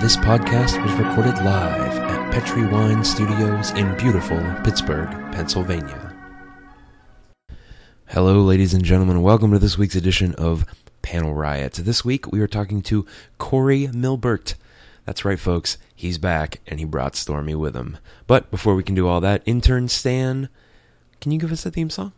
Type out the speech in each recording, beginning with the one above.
This podcast was recorded live at Petri Wine Studios in beautiful Pittsburgh, Pennsylvania. Hello, ladies and gentlemen. Welcome to this week's edition of Panel Riot. This week we are talking to Corey Milbert. That's right, folks. He's back and he brought Stormy with him. But before we can do all that, intern Stan, can you give us a theme song?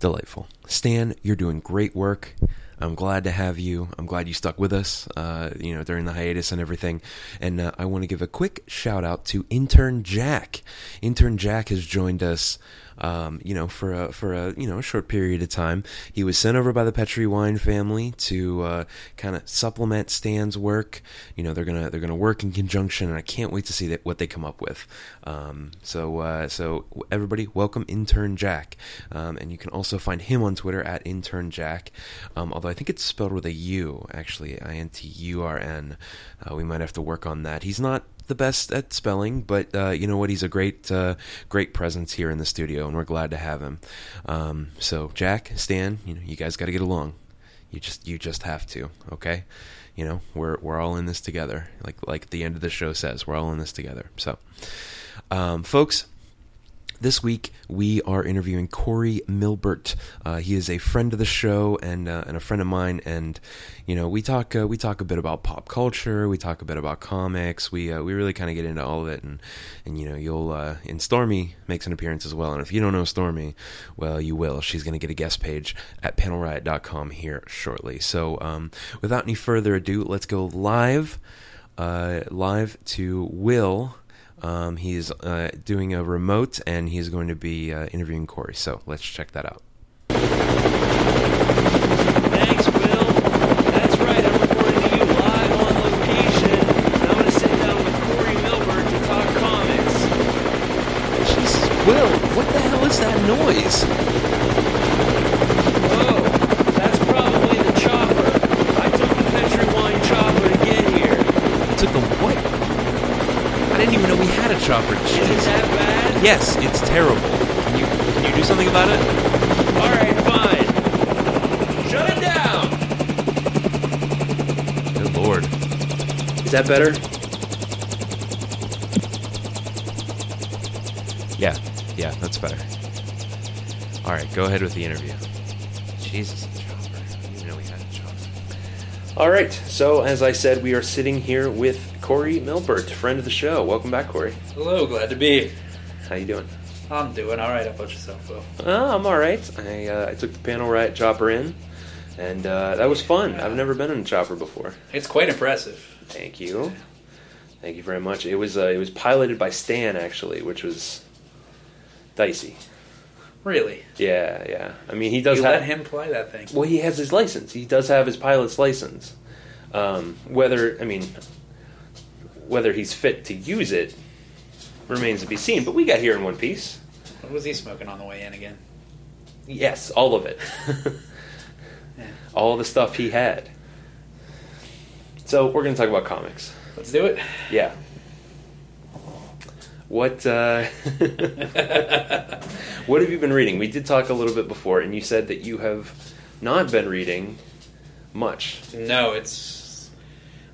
Delightful. Stan, you're doing great work. I'm glad to have you. I'm glad you stuck with us, uh, you know, during the hiatus and everything. And uh, I want to give a quick shout out to intern Jack. Intern Jack has joined us, um, you know, for a for a you know short period of time. He was sent over by the Petri Wine family to uh, kind of supplement Stan's work. You know, they're gonna they're gonna work in conjunction, and I can't wait to see that, what they come up with. Um, so uh, so everybody, welcome intern Jack, um, and you can also find him on Twitter at intern Jack. Um, although I think it's spelled with a U, actually, I N T U R N. Uh, we might have to work on that. He's not the best at spelling, but uh, you know what? He's a great, uh, great presence here in the studio, and we're glad to have him. Um, so, Jack, Stan, you know, you guys got to get along. You just, you just have to. Okay, you know, we're we're all in this together. Like like the end of the show says, we're all in this together. So, um, folks. This week we are interviewing Corey Milbert. Uh, he is a friend of the show and uh, and a friend of mine, and you know we talk uh, we talk a bit about pop culture, we talk a bit about comics, we uh, we really kind of get into all of it, and and you know you'll uh, and Stormy makes an appearance as well, and if you don't know Stormy, well you will. She's going to get a guest page at panelriot.com here shortly. So um, without any further ado, let's go live uh, live to Will. Um, he's uh, doing a remote and he's going to be uh, interviewing Corey. So let's check that out. Thanks, Will. That's right, I'm reporting to you live on location. I'm going to sit down with Corey Milbert to talk comics. Jesus, Will, what the hell is that noise? Whoa, that's probably the chopper. I took the Petri Wine chopper to get here. took the what? I didn't even know we had a chopper. Is it Jeez. that bad? Yes, it's terrible. Can you can you do something about it? All right, fine. Shut it down. Good lord. Is that better? Yeah, yeah, that's better. All right, go ahead with the interview. Jesus, chopper. I didn't even know we had a chopper. All right, so as I said, we are sitting here with Corey Milbert, friend of the show. Welcome back, Corey. Hello, glad to be. How you doing? I'm doing all right. How about yourself, Will? Uh, I'm all right. I uh, I took the Panel Riot chopper in, and uh, that was fun. I've never been in a chopper before. It's quite impressive. Thank you, thank you very much. It was uh, it was piloted by Stan actually, which was dicey. Really? Yeah, yeah. I mean, he does you have let him fly that thing. well, he has his license. He does have his pilot's license. Um, whether I mean, whether he's fit to use it remains to be seen. But we got here in one piece. What was he smoking on the way in again? Yes, all of it. Yeah. all the stuff he had. So we're going to talk about comics. Let's do it. Yeah. What uh, what have you been reading? We did talk a little bit before, and you said that you have not been reading much. No, it's.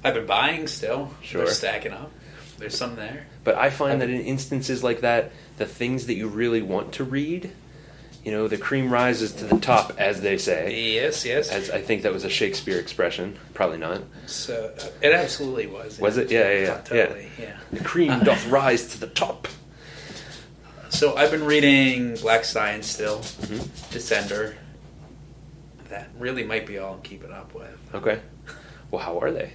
I've been buying still. Sure. They're stacking up. There's some there. But I find that in instances like that, the things that you really want to read, you know, the cream rises to the top, as they say. Yes, yes. As I think that was a Shakespeare expression. Probably not. so uh, it absolutely was. Was it? Yeah, yeah, yeah. Totally. Yeah. The cream Uh, doth rise to the top. So I've been reading Black Science still. Mhm. Descender. That really might be all I'm keeping up with. Okay. Well, how are they?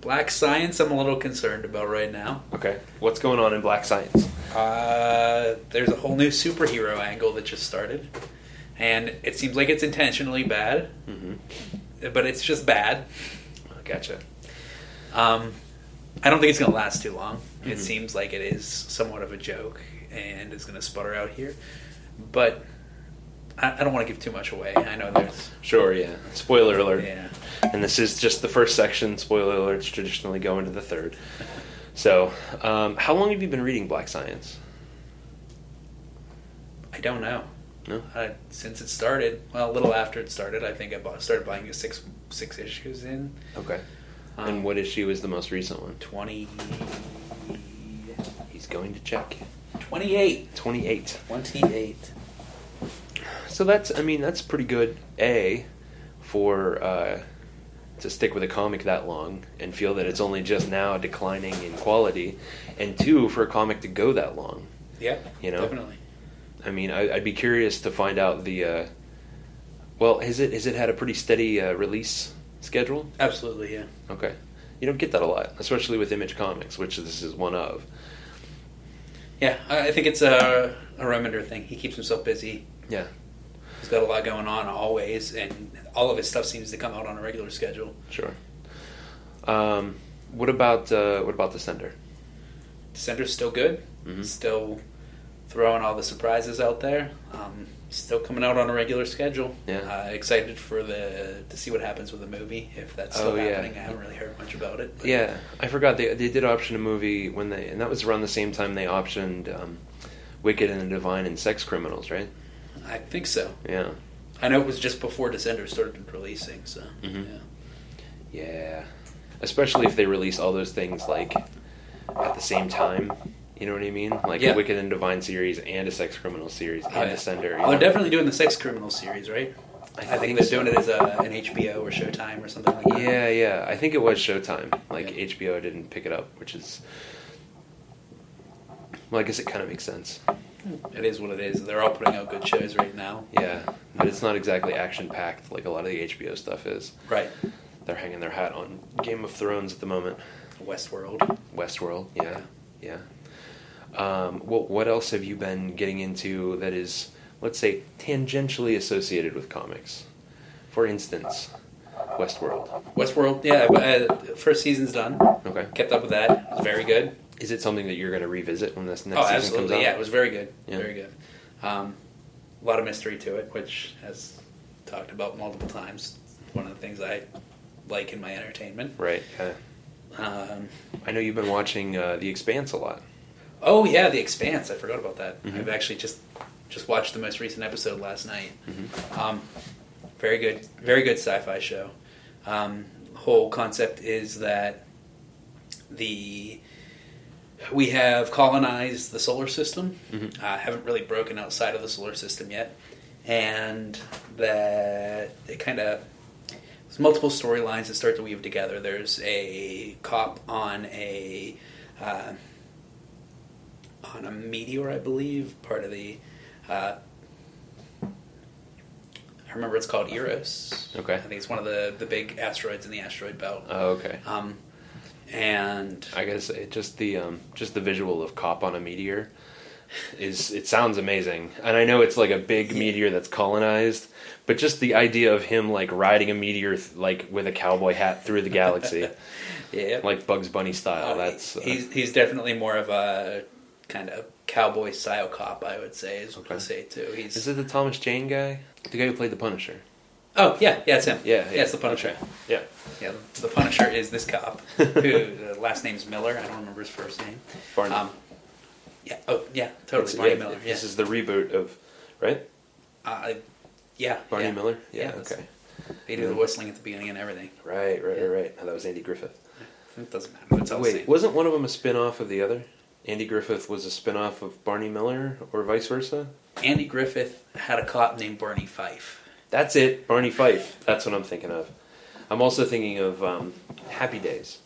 Black Science, I'm a little concerned about right now. Okay. What's going on in Black Science? Uh, there's a whole new superhero angle that just started, and it seems like it's intentionally bad. Mm-hmm. but it's just bad. Gotcha. Um, I don't think it's going to last too long. It Mhm. seems like it is somewhat of a joke and it's going to sputter out here. But I, I don't want to give too much away. I know there's. Sure, yeah. Spoiler alert. Yeah. And this is just the first section. Spoiler alerts traditionally go into the third. So, um, how long have you been reading Black Science? I don't know. No? Uh, since it started, well, a little after it started, I think I bought, started buying the six six issues in Okay. Um, and what issue is the most recent one? 20, He's going to check. 28. 28. 28. So that's, I mean, that's pretty good. A, for uh, to stick with a comic that long and feel that it's only just now declining in quality, and two, for a comic to go that long. Yeah, You know? definitely. I mean, I, I'd be curious to find out the. Uh, well, has it has it had a pretty steady uh, release schedule? Absolutely, yeah. Okay, you don't get that a lot, especially with Image Comics, which this is one of. Yeah, I I think it's a, a Remender thing. He keeps himself busy. Yeah. He's got a lot going on always, and all of his stuff seems to come out on a regular schedule. Sure. Um, what about uh, what about Descender? Sender's still good. Mhm. Still throwing all the surprises out there. Um, still coming out on a regular schedule. Yeah. Uh, excited for the to see what happens with the movie if that's still Oh, yeah. happening. I haven't really heard much about it. but- Yeah, I forgot they they did option a movie when they and that was around the same time they optioned um, Wicked and the Divine and Sex Criminals, right? I think so. Yeah. I know it was just before Descender started releasing. So Mhm. yeah. Yeah. Especially if they release all those things like at the same time. You know what I mean? Like Yeah. a Wicked and Divine series and a Sex Criminal series and Oh, yeah. Sender. you Well, they're definitely doing the Sex Criminal series, right? I I, think, think they're so. doing it as a, an HBO or Showtime or something like that. Yeah, yeah. I think it was Showtime. Like Yeah. HBO didn't pick it up, which is well, I guess it kind of makes sense. It is what it is. They're all putting out good shows right now. Yeah, but it's not exactly action packed like a lot of the HBO stuff is. Right. They're hanging their hat on Game of Thrones at the moment. Westworld. Westworld, yeah, yeah. Um, what what else have you been getting into that is, let's say, tangentially associated with comics? For instance, Westworld. Westworld, yeah. Uh, first season's done. Okay. Kept up with that. It was very good. Is it something that you're going to revisit when this next oh, season absolutely. comes out? Yeah, it was very good. Yeah. Very good. Um, a lot of mystery to it, which, as talked about multiple times, one of the things I like in my entertainment. Right. Yeah. Um, I know you've been watching uh, The Expanse a lot. oh yeah, The Expanse. I forgot about that. Mhm. I've actually just just watched the most recent episode last night. Mhm. Um, very good, very good sci-fi show. Um, whole concept is that the we have colonized the solar system. Mhm. Uh, haven't really broken outside of the solar system yet, and that it kind of there's multiple storylines that start to weave together. There's a cop on a uh, on a meteor, I believe, part of the. Uh, I remember it's called Eros. Okay. I think it's one of the, the big asteroids in the asteroid belt. Oh, okay. Um, and I gotta say, just the um, just the visual of cop on a meteor is it sounds amazing, and I know it's like a big meteor that's colonized, but just the idea of him like riding a meteor th- like with a cowboy hat through the galaxy, yeah, like Bugs Bunny style. Uh, That's uh, he's he's definitely more of a kind of cowboy style cop, I would say, is what Okay. I say too. He's is it the Thomas Jane guy, the guy who played the Punisher? Oh yeah, yeah, it's him. Yeah, yeah, it's the Punisher. Okay. Yeah, Yeah, the Punisher is this cop who the last name's Miller. I don't remember his first name. Barney. Um, yeah. Oh yeah, totally. It's- Barney yeah, Miller. Yeah. This is the reboot of right uh, yeah. Barney yeah. Miller. Yeah. Yeah, okay. They do the whistling at the beginning and everything. Right. Right. Yeah. Right. Right. Oh, that was Andy Griffith. It doesn't matter. It's all Wait, wasn't one of them a spin off of the other? Andy Griffith was a spin off of Barney Miller, or vice versa? Andy Griffith had a cop named Barney Fife. That's it, Barney Fife. That's what I'm thinking of. I'm also thinking of um, Happy Days.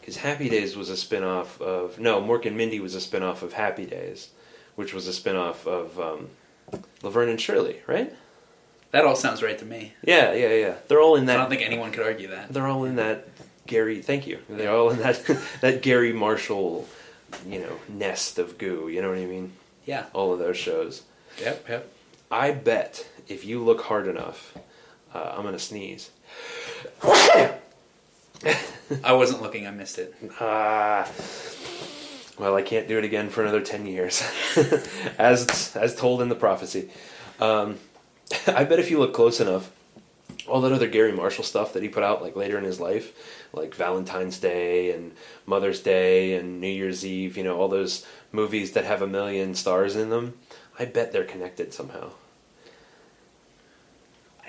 Because Happy Days was a spin off of. No, Mork and Mindy was a spin off of Happy Days, which was a spin off of um, Laverne and Shirley, right? That all sounds right to me. Yeah, yeah, yeah. They're all in that. I don't think anyone could argue that. They're all in that Garry. Thank you. They're all in that that Garry Marshall, you know, nest of goo. You know what I mean? Yeah. All of those shows. Yep. Yep. I bet if you look hard enough, uh, I'm gonna sneeze. I wasn't looking. I missed it. Ah. Well, I can't do it again for another ten years, as as told in the prophecy. Um, I bet if you look close enough, all that other Garry Marshall stuff that he put out like later in his life, like Valentine's Day and Mother's Day and New Year's Eve, you know, all those movies that have a million stars in them. I bet they're connected somehow.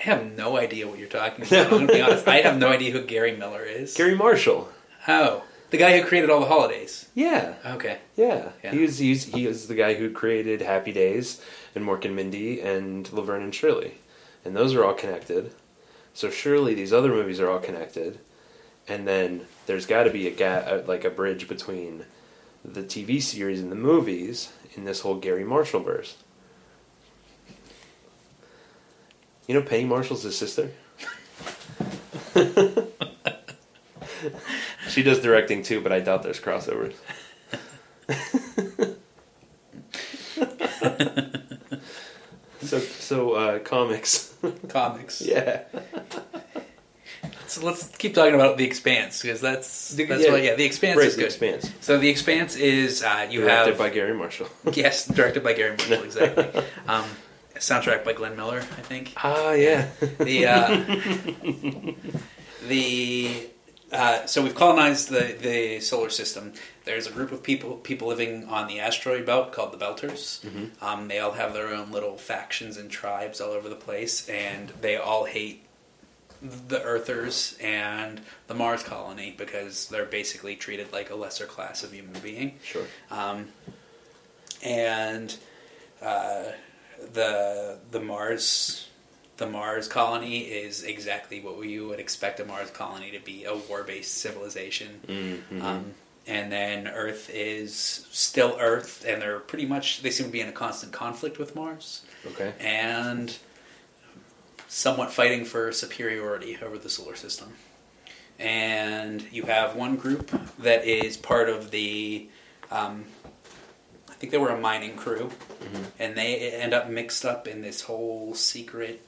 I have no idea what you're talking about. I'm gonna be honest. I have no idea who Gary Miller is. Garry Marshall. Oh, the guy who created all the holidays. Yeah. Okay. Yeah, Yeah. he was he's, he was the guy who created Happy Days and Mork and Mindy and Laverne and Shirley, and those are all connected. So surely these other movies are all connected, and then there's got to be a gap, like a bridge between the TV series and the movies in this whole Garry Marshall verse. You know, Penny Marshall's his sister. she does directing too, but I doubt there's crossovers. so so uh, comics, Comics. yeah. So let's keep talking about the Expanse because that's The- that's yeah. what yeah the Expanse Right, is The good. Expanse. So the Expanse is uh, you Directed have by Garry Marshall. yes directed by Garry Marshall exactly. um, soundtrack by Glenn Miller I think. Ah, yeah. The uh, the uh, so we've colonized the the solar system. There's a group of people people living on the asteroid belt called the Belters. Um, they all have their own little factions and tribes all over the place, and they all hate the Earthers and the Mars colony because they're basically treated like a lesser class of human being. Sure. Um, and uh, the the Mars the Mars colony is exactly what you would expect a Mars colony to be a war based civilization. Mm-hmm. Um, and then Earth is still Earth, and they're pretty much they seem to be in a constant conflict with Mars, Okay. and somewhat fighting for superiority over the solar system. And you have one group that is part of the, um, think they were a mining crew, and they end up mixed up in this whole secret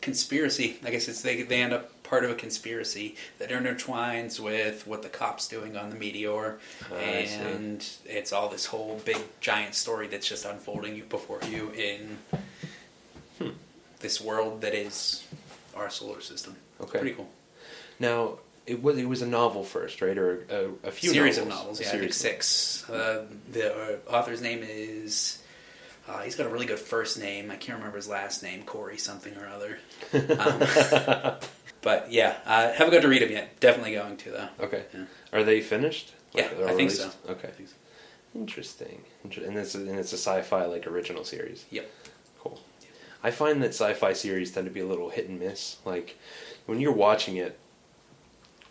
conspiracy. I guess it's they they end up part of a conspiracy that intertwines with what the cops doing on the meteor, see. and it's all this whole big giant story that's just unfolding you before you in Hmm. this world that is our solar system. It's Okay. pretty cool. Now it was it was a novel first, right, or a, a few series novels. of novels. Yeah, I think six. Uh, the uh, author's name is. Uh, he's got a really good first name. I can't remember his last name. Corey something or other. Um, but yeah, uh, haven't got to read them yet. Definitely going to though. Okay. Yeah. Are they finished? Yeah, I think so. Okay. I think so. Interesting. And it's a, and it's a sci-fi like original series. Yep. Cool. I find that sci-fi series tend to be a little hit and miss. Like when you're watching it,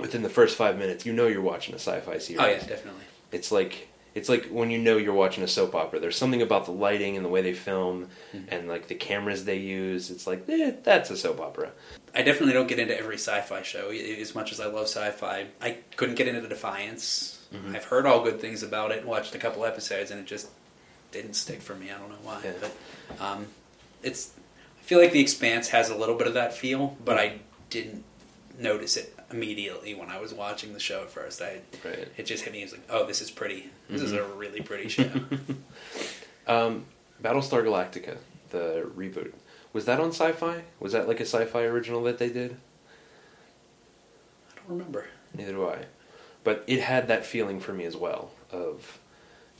within the first five minutes, you know you're watching a sci-fi series. Oh yeah, definitely. It's like it's like when you know you're watching a soap opera. There's something about the lighting and the way they film, Mm-hmm. and like the cameras they use. It's like eh, that's a soap opera. I definitely don't get into every sci-fi show as much as I love sci-fi. I couldn't get into Defiance. Mhm. I've heard all good things about it. Watched a couple episodes, and it just didn't stick for me. I don't know why, Yeah. but um, it's. I feel like The Expanse has a little bit of that feel, but I didn't notice it immediately when I was watching the show at first. I Right. it just hit me as like, oh, this is pretty. This is Mhm. a really pretty show. Um, Battlestar Galactica, the reboot, was that on Sci-Fi? Was that like a Sci-Fi original that they did? I don't remember. Neither do I. But it had that feeling for me as well of,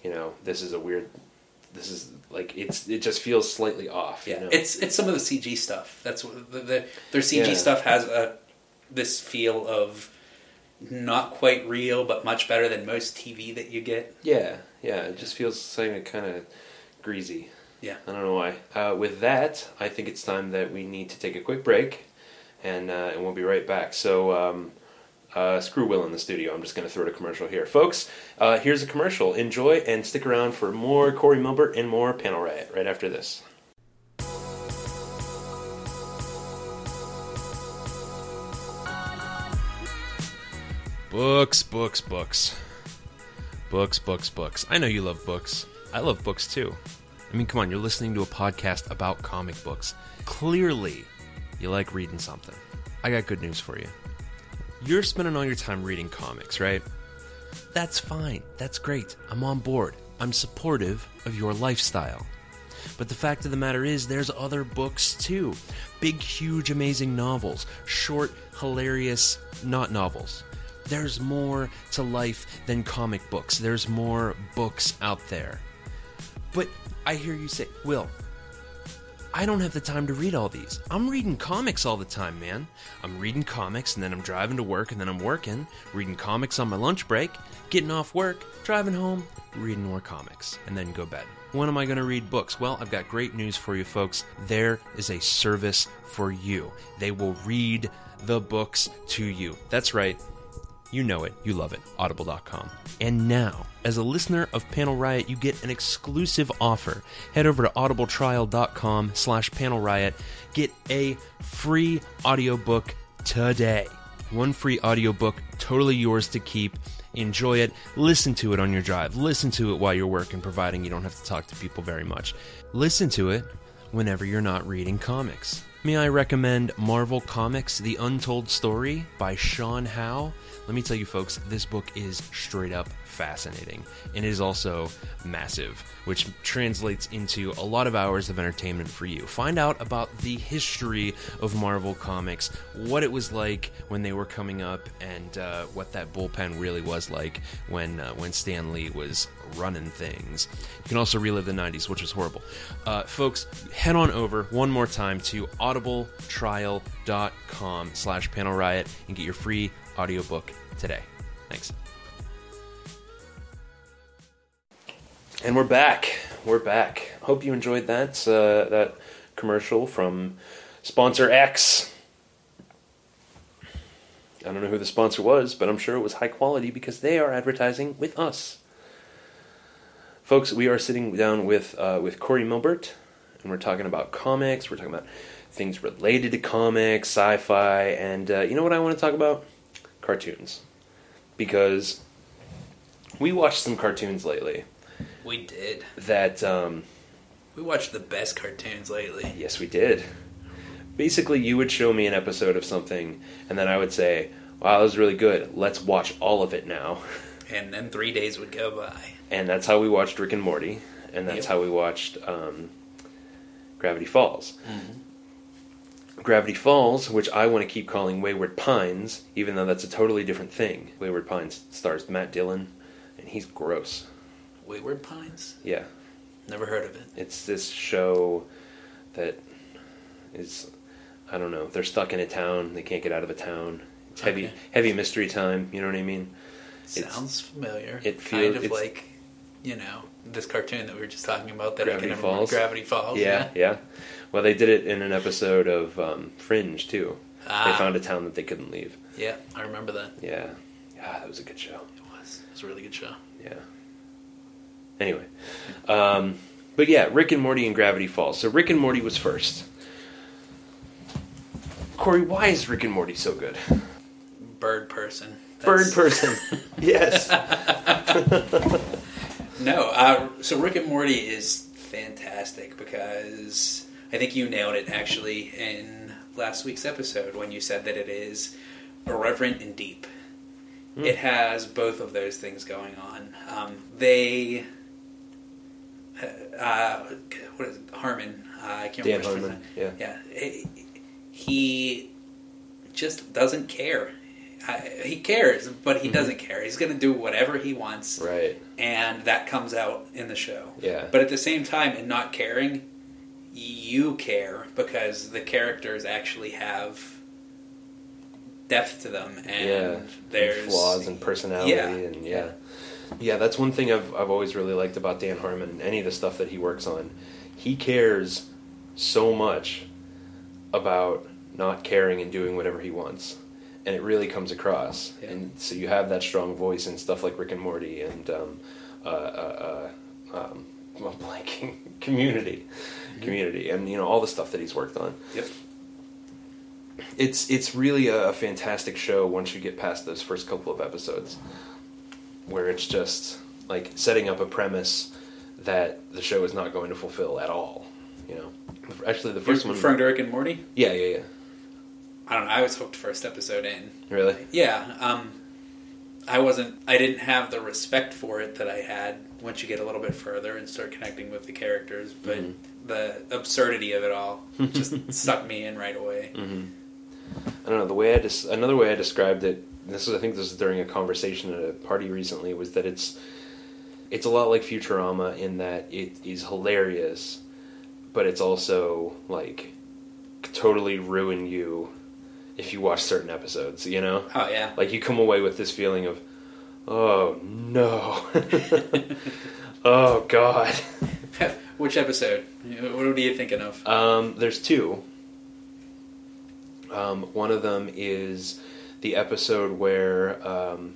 you know, this is a weird. This is like it's. It just feels slightly off. Yeah, you know? it's it's some of the CG stuff. That's what the, the their CG Yeah. stuff has a this feel of not quite real, but much better than most TV that you get. yeah, yeah. It just feels like kind of greasy. Yeah. I don't know why. Uh, with that, I think it's time that we need to take a quick break, and uh, and we'll be right back. So. Um, uh, screw Will in the studio. I'm just going to throw it a commercial here. Folks, uh, here's a commercial. Enjoy and stick around for more Corey Milbert and more Panel Riot right after this. Books, books, books. Books, books, books. I know you love books. I love books too. I mean, come on, you're listening to a podcast about comic books. Clearly, you like reading something. I got good news for you. You're spending all your time reading comics, right? That's fine. That's great. I'm on board. I'm supportive of your lifestyle. But the fact of the matter is, there's other books too. Big, huge, amazing novels. Short, hilarious, not novels. There's more to life than comic books. There's more books out there. But I hear you say, Will, I don't have the time to read all these. I'm reading comics all the time, man. I'm reading comics and then I'm driving to work and then I'm working, reading comics on my lunch break, getting off work, driving home, reading more comics, and then go bed. When am I going to read books? Well, I've got great news for you folks. There is a service for you. They will read the books to you. That's right. You know it, you love it, audible.com. And now, as a listener of Panel Riot, you get an exclusive offer. Head over to audibletrial.com slash panel riot. Get a free audiobook today. One free audiobook, totally yours to keep. Enjoy it. Listen to it on your drive. Listen to it while you're working, providing you don't have to talk to people very much. Listen to it whenever you're not reading comics. May I recommend Marvel Comics The Untold Story by Sean Howe? Let me tell you, folks, this book is straight up fascinating and it is also massive, which translates into a lot of hours of entertainment for you. Find out about the history of Marvel Comics, what it was like when they were coming up, and uh, what that bullpen really was like when uh, when Stan Lee was running things. You can also relive the 90s, which was horrible. Uh, folks, head on over one more time to audibletrial.com slash panel riot and get your free audiobook today. Thanks. And we're back. We're back. Hope you enjoyed that uh, that commercial from sponsor X. I don't know who the sponsor was, but I'm sure it was high quality because they are advertising with us. Folks, we are sitting down with uh, with Corey Milbert, and we're talking about comics. We're talking about things related to comics, sci-fi, and uh, you know what I want to talk about? Cartoons, because we watched some cartoons lately We did. that um, We watched the best cartoons lately. Yes, we did. Basically, you would show me an episode of something, and then I would say, "Wow, that was really good. Let's watch all of it now." And then three days would go by. And that's how we watched Rick and Morty, and that's Yep. how we watched um, Gravity Falls. Gravity Falls, which I want to keep calling Wayward Pines, even though that's a totally different thing. Wayward Pines stars Matt Dillon, and he's gross. Wayward Pines? Yeah, Never heard of it. it's this show that is I don't know. They're stuck in a town. They can't get out of a town. It's heavy, Okay. heavy mystery time. You know what I mean? It's- Sounds familiar. it kind of it's- like, you know, this cartoon that we were just talking about that I Gravity can never remember. Falls? Gravity Falls. yeah, yeah. Well, they did it in an episode of um, Fringe too. Ah. They found a town that they couldn't leave. Yeah, I remember that. Yeah, yeah, that was a good show. It was. It was a really good show. Yeah. Anyway, um, but yeah, Rick and Morty and Gravity Falls. So Rick and Morty was first. Corey, why is Rick and Morty so good? Bird person. Bird person. yes. No, uh, so Rick and Morty is fantastic because I think you nailed it actually in last week's episode when you said that it is irreverent and deep. It has both of those things going on. Um, they, uh, what is it? Harmon? Uh, I can't Dan remember. his Harmon, yeah. yeah. He- He just doesn't care. I, he cares, but he doesn't care. He's going to do whatever he wants Right. and that comes out in the show. Yeah. But at the same time, in not caring, you care because the characters actually have depth to them, and yeah. there's and flaws and personality Yeah. and yeah. Yeah, that's one thing I've I've always really liked about Dan Harmon. And any of the stuff that he works on, he cares so much about not caring and doing whatever he wants, and it really comes across. Yeah. And so you have that strong voice in stuff like Rick and Morty and um, uh, uh, uh, um, I'm blanking Community, Community, and you know all the stuff that he's worked on. Yep. It's it's really a, a fantastic show once you get past those first couple of episodes, where it's just like setting up a premise that the show is not going to fulfill at all. You know, actually the 1st You're one. referring to Rick and Morty. Yeah, yeah, yeah. I don't know. I was hooked first episode in. Really? Yeah. Um, I wasn't. I didn't have the respect for it that I had once you get a little bit further and start connecting with the characters. But Mhm. The absurdity of it all just sucked me in right away. Mm-hmm. I don't know the way I des- another way I described it. This is I think this is during a conversation at a party recently. Was that it's it's a lot like Futurama in that it is hilarious, but it's also like totally ruin you if you watch certain episodes. You know, Oh yeah. like you come away with this feeling of, oh no, oh god. Which episode? What are you thinking of? Um, there's two. Um, one of them is the episode where um,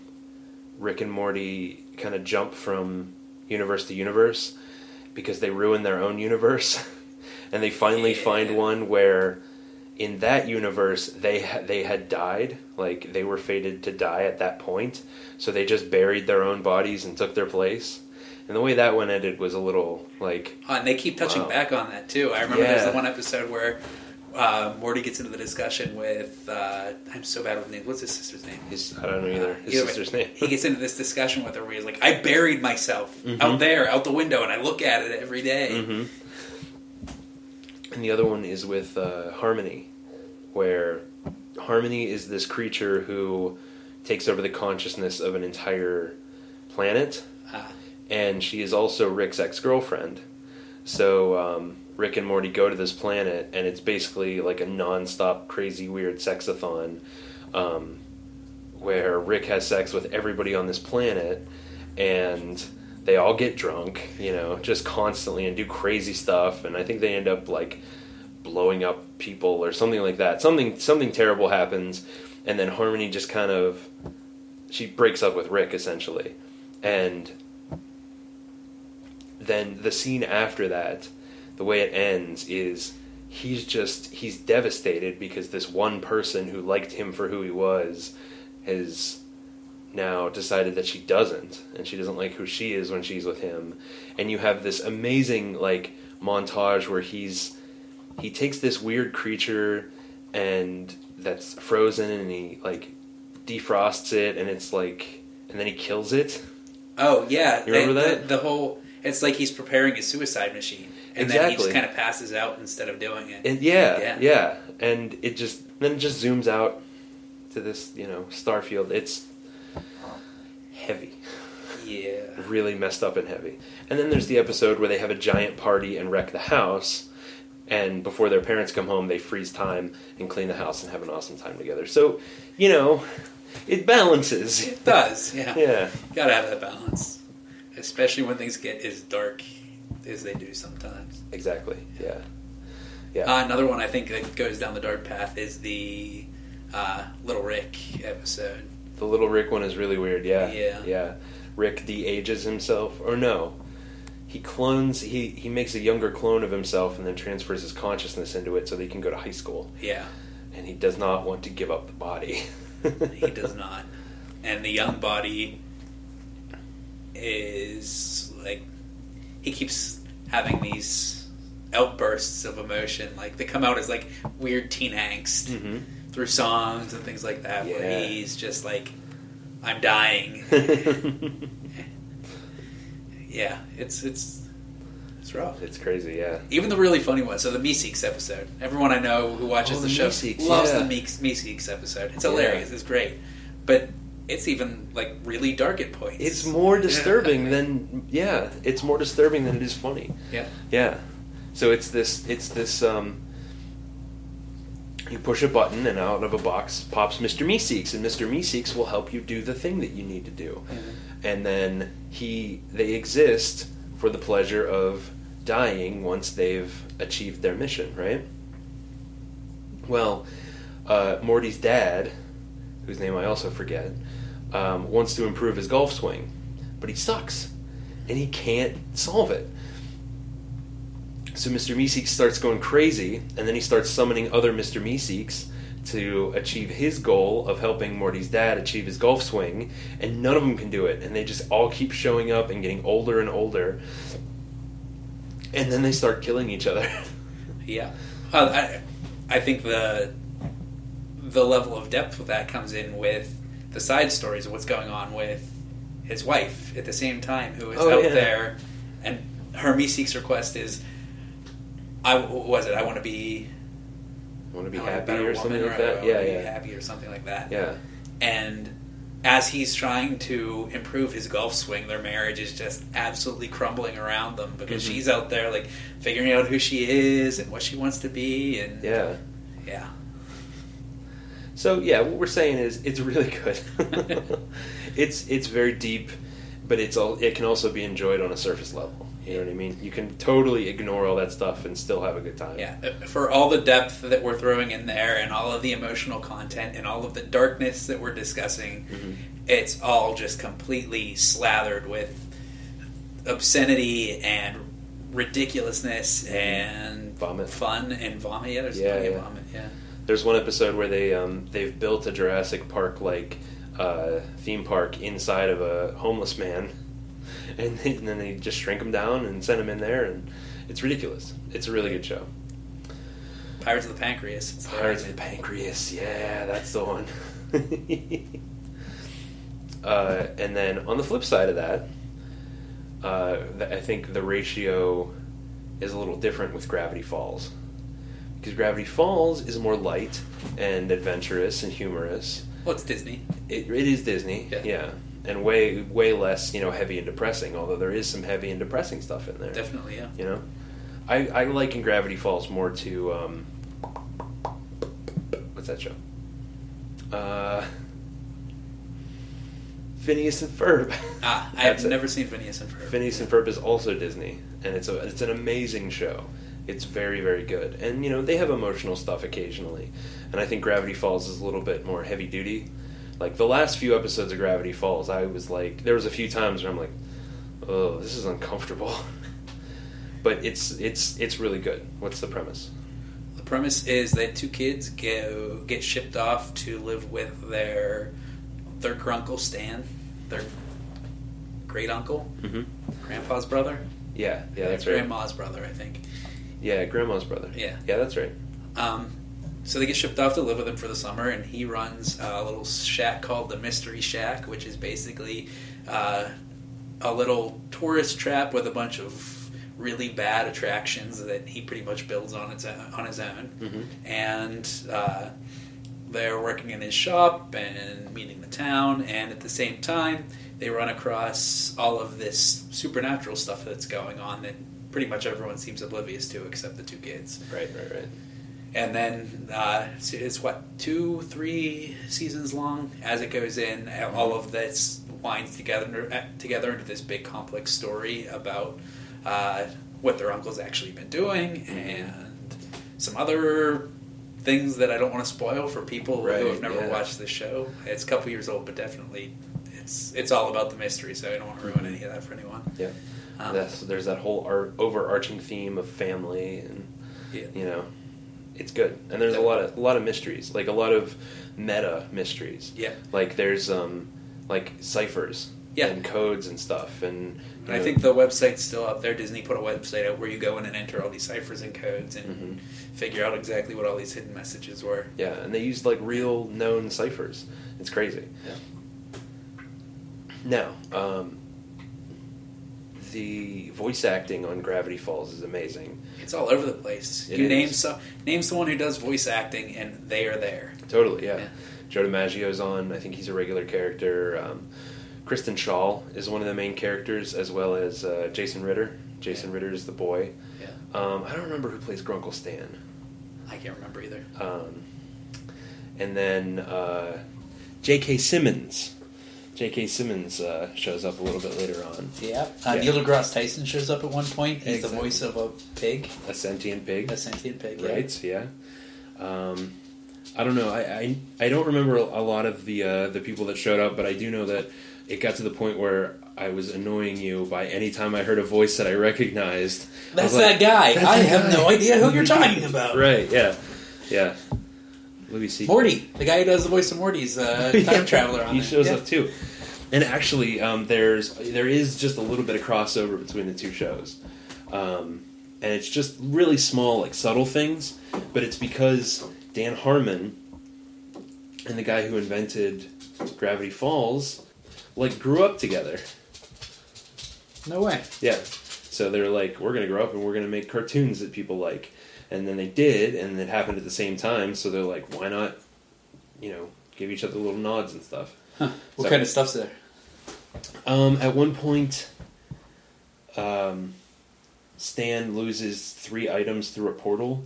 Rick and Morty kind of jump from universe to universe because they ruin their own universe, and they finally Yeah. find one where in that universe they ha- they had died, like they were fated to die at that point, so they just buried their own bodies and took their place. And the way that one ended was a little like Oh, and they keep touching Wow. back on that too. I remember there's the one episode where uh, Morty gets into the discussion with uh, I'm so bad with names. What's his sister's name? his I don't know either his Either way, sister's name. He gets into this discussion with her where he's like, "I buried myself Mhm. out there, out the window, and I look at it every day." hmm And the other one is with uh, Harmony, where Harmony is this creature who takes over the consciousness of an entire planet, and she is also Rick's ex girlfriend. So um, Rick and Morty go to this planet, and it's basically like a non-stop, crazy, weird sexathon, um, where Rick has sex with everybody on this planet, and they all get drunk, you know, just constantly and do crazy stuff. And I think they end up like blowing up people or something like that. Something something terrible happens, and then Harmony just kind of she breaks up with Rick essentially, and then the scene after that, the way it ends is he's just he's devastated because this one person who liked him for who he was has now decided that she doesn't. And she doesn't like who she is when she's with him. And you have this amazing like montage where he's he takes this weird creature and that's frozen and he like defrosts it and it's like and then he kills it. Oh yeah, You remember the, that? The, the whole it's like he's preparing a suicide machine, and then he just kind of passes out instead of doing it. And yeah, Yeah. yeah, and it just then it just zooms out to this, you know, starfield. It's heavy, yeah, really messed up and heavy. And then there's the episode where they have a giant party and wreck the house, and before their parents come home, they freeze time and clean the house and have an awesome time together. So, you know, it balances. it does. Yeah, Yeah, gotta have that balance, especially when things get as dark as they do sometimes. exactly. Yeah, yeah. Uh, another one I think that goes down the dark path is the uh, Little Rick episode. The little Rick one is really weird. Yeah, Yeah. yeah. Rick de-ages himself, or no, he clones. He he makes a younger clone of himself and then transfers his consciousness into it so that he can go to high school. Yeah, And he does not want to give up the body. he does not. And the young body is like he keeps having these outbursts of emotion. Like they come out as like weird teen angst hmm through songs and things like that, where he's just like, "I'm dying." yeah, it's it's it's rough. it's crazy. Yeah. Even the really funny one. So the Meeseeks episode. Everyone I know who watches Oh, the, the show loves yeah. the Meeks, Meeseeks episode. It's Yeah. hilarious. It's great, but it's even like really dark at points. It's more disturbing than yeah. It's more disturbing than it is funny. yeah. Yeah. So it's this it's this um you push a button and out of a box pops Mr. Meeseeks and Mr. Meeseeks will help you do the thing that you need to do. And then he they exist for the pleasure of dying once they've achieved their mission, right? Well, uh, Morty's dad, whose name I also forget, um, wants to improve his golf swing, but he sucks, and he can't solve it. So Mr. Meeseeks starts going crazy, and then he starts summoning other Mr. Meeseeks to achieve his goal of helping Morty's dad achieve his golf swing, and none of them can do it, and they just all keep showing up and getting older and older, and then they start killing each other. Yeah. Uh, I, I think the the level of depth with that comes in with the side stories of what's going on with his wife at the same time, who is Oh, out yeah. there, and her Meeseek's request is, "I was it? I want to be I Want to be happy or something like or, that? "I Yeah, yeah, happy or something like that. yeah. And as he's trying to improve his golf swing, their marriage is just absolutely crumbling around them because Mhm. she's out there like figuring out who she is and what she wants to be, and Yeah. yeah. So yeah, what we're saying is it's really good. it's it's very deep, but it's all it can also be enjoyed on a surface level. You know what I mean? You can totally ignore all that stuff and still have a good time. Yeah, uh, for all the depth that we're throwing in there, and all of the emotional content, and all of the darkness that we're discussing, Mhm. it's all just completely slathered with obscenity and ridiculousness and Vomit. fun and vomit. Yeah, there's Yeah, plenty yeah. of vomit. Yeah, There's one episode where they um, they've built a Jurassic Park like uh, theme park inside of a homeless man, and, they, and then they just shrink him down and send him in there, and it's ridiculous. It's a really good show. Pirates of the Pancreas. Pirates of the Pancreas, yeah, that's the one. uh, and then on the flip side of that, uh, I think the ratio is a little different with Gravity Falls. Because Gravity Falls is more light and adventurous and humorous. Well, it's Disney. It, it is Disney, Yeah. yeah. And way way less, you know, heavy and depressing. Although there is some heavy and depressing stuff in there. Definitely, yeah. You know, I, I liken Gravity Falls more to um, what's that show? Uh, Phineas and Ferb. Ah, I have it. never seen Phineas and Ferb. Phineas and Ferb is also Disney, and it's a it's an amazing show. It's very very good, and you know they have emotional stuff occasionally, and I think Gravity Falls is a little bit more heavy duty. Like the last few episodes of Gravity Falls, I was like, there was a few times where I'm like, oh, this is uncomfortable. but it's it's it's really good. What's the premise? The premise is that two kids go get shipped off to live with their their grunkle Stan, their great uncle, Mm-hmm. grandpa's brother, Yeah, yeah, that's right. grandma's brother, I think. Yeah, grandma's brother. Yeah. yeah, that's right. Um, so they get shipped off to live with him for the summer, and he runs a little shack called the Mystery Shack, which is basically uh, a little tourist trap with a bunch of really bad attractions that he pretty much builds on its own, on his own. Mhm. And uh, they're working in his shop and meeting the town, and at the same time, they run across all of this supernatural stuff that's going on that pretty much everyone seems oblivious to except the two kids. Right, right, right. And then uh, it's, what two, three seasons long as it goes in. All of this winds together uh, together into this big complex story about uh, what their uncle's actually been doing and some other things that I don't want to spoil for people Right, who have never yeah. watched the show. It's a couple years old, but definitely it's it's all about the mystery. So I don't want to ruin any of that for anyone. Yeah. Um, That's, there's that whole ar- overarching theme of family and yeah. you know it's good and there's a lot of a lot of mysteries like a lot of meta mysteries Yeah. like there's um like ciphers Yeah. and codes and stuff and I know, think the website's still up there. Disney put a website out where you go in and enter all these ciphers and codes and Mhm. figure out exactly what all these hidden messages were. yeah and they used like real known ciphers it's crazy Yeah. now um the voice acting on Gravity Falls is amazing. It's all over the place. It you is. name so name someone who does voice acting, and they are there. Totally, yeah. Yeah. John DiMaggio's on. I think he's a regular character. Um, Kristen Schaal is one of the main characters, as well as uh, Jason Ritter. Jason Yeah. Ritter is the boy. Yeah, Um, I don't remember who plays Grunkle Stan. I can't remember either. Um, and then uh, J.K. Simmons. J.K. Simmons uh, shows up a little bit later on. Yeah, uh, Yeah. Neil deGrasse Tyson shows up at one point. He's Exactly. the voice of a pig, A sentient pig. a sentient pig. yeah. right? Yeah. Um, I don't know. I, I I don't remember a lot of the uh, the people that showed up, but I do know that it got to the point where I was annoying you by any time I heard a voice that I recognized. I That's like, that guy. "That's I have guy." no idea who you're talking about. Right? Yeah. Yeah. C. Morty, the guy who does the voice of Morty's uh, time Yeah. traveler on He there. shows Yeah. up too. And actually, um, there's there is just a little bit of crossover between the two shows, um, and it's just really small, like subtle things. But it's because Dan Harmon and the guy who invented Gravity Falls like grew up together. No way. Yeah. So they're like, we're gonna grow up and we're gonna make cartoons that people like, and then they did, and it happened at the same time. So they're like, why not, you know, give each other little nods and stuff. Huh. What So- kind of stuff's there? Um, at one point, um, Stan loses three items through a portal,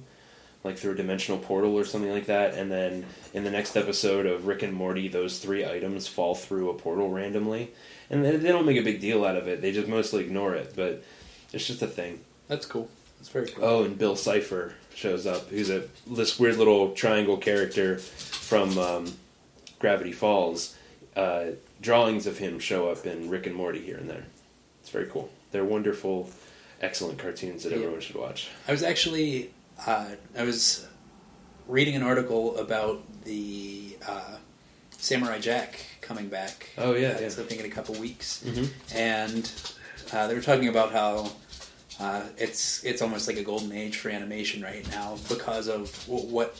like through a dimensional portal or something like that, and then in the next episode of Rick and Morty, those three items fall through a portal randomly, and they they don't make a big deal out of it. They just mostly ignore it, but it's just a thing. That's cool. That's very cool. Oh, and Bill Cipher shows up, who's a this weird little triangle character from um, Gravity Falls. Uh, drawings of him show up in Rick and Morty here and there. It's very cool. They're wonderful, excellent cartoons that Yeah. everyone should watch. I was actually uh, I was reading an article about the uh, Samurai Jack coming back. Oh, yeah, uh, yeah. I think in a couple weeks, Mm-hmm. and uh, they were talking about how uh, it's it's almost like a golden age for animation right now because of what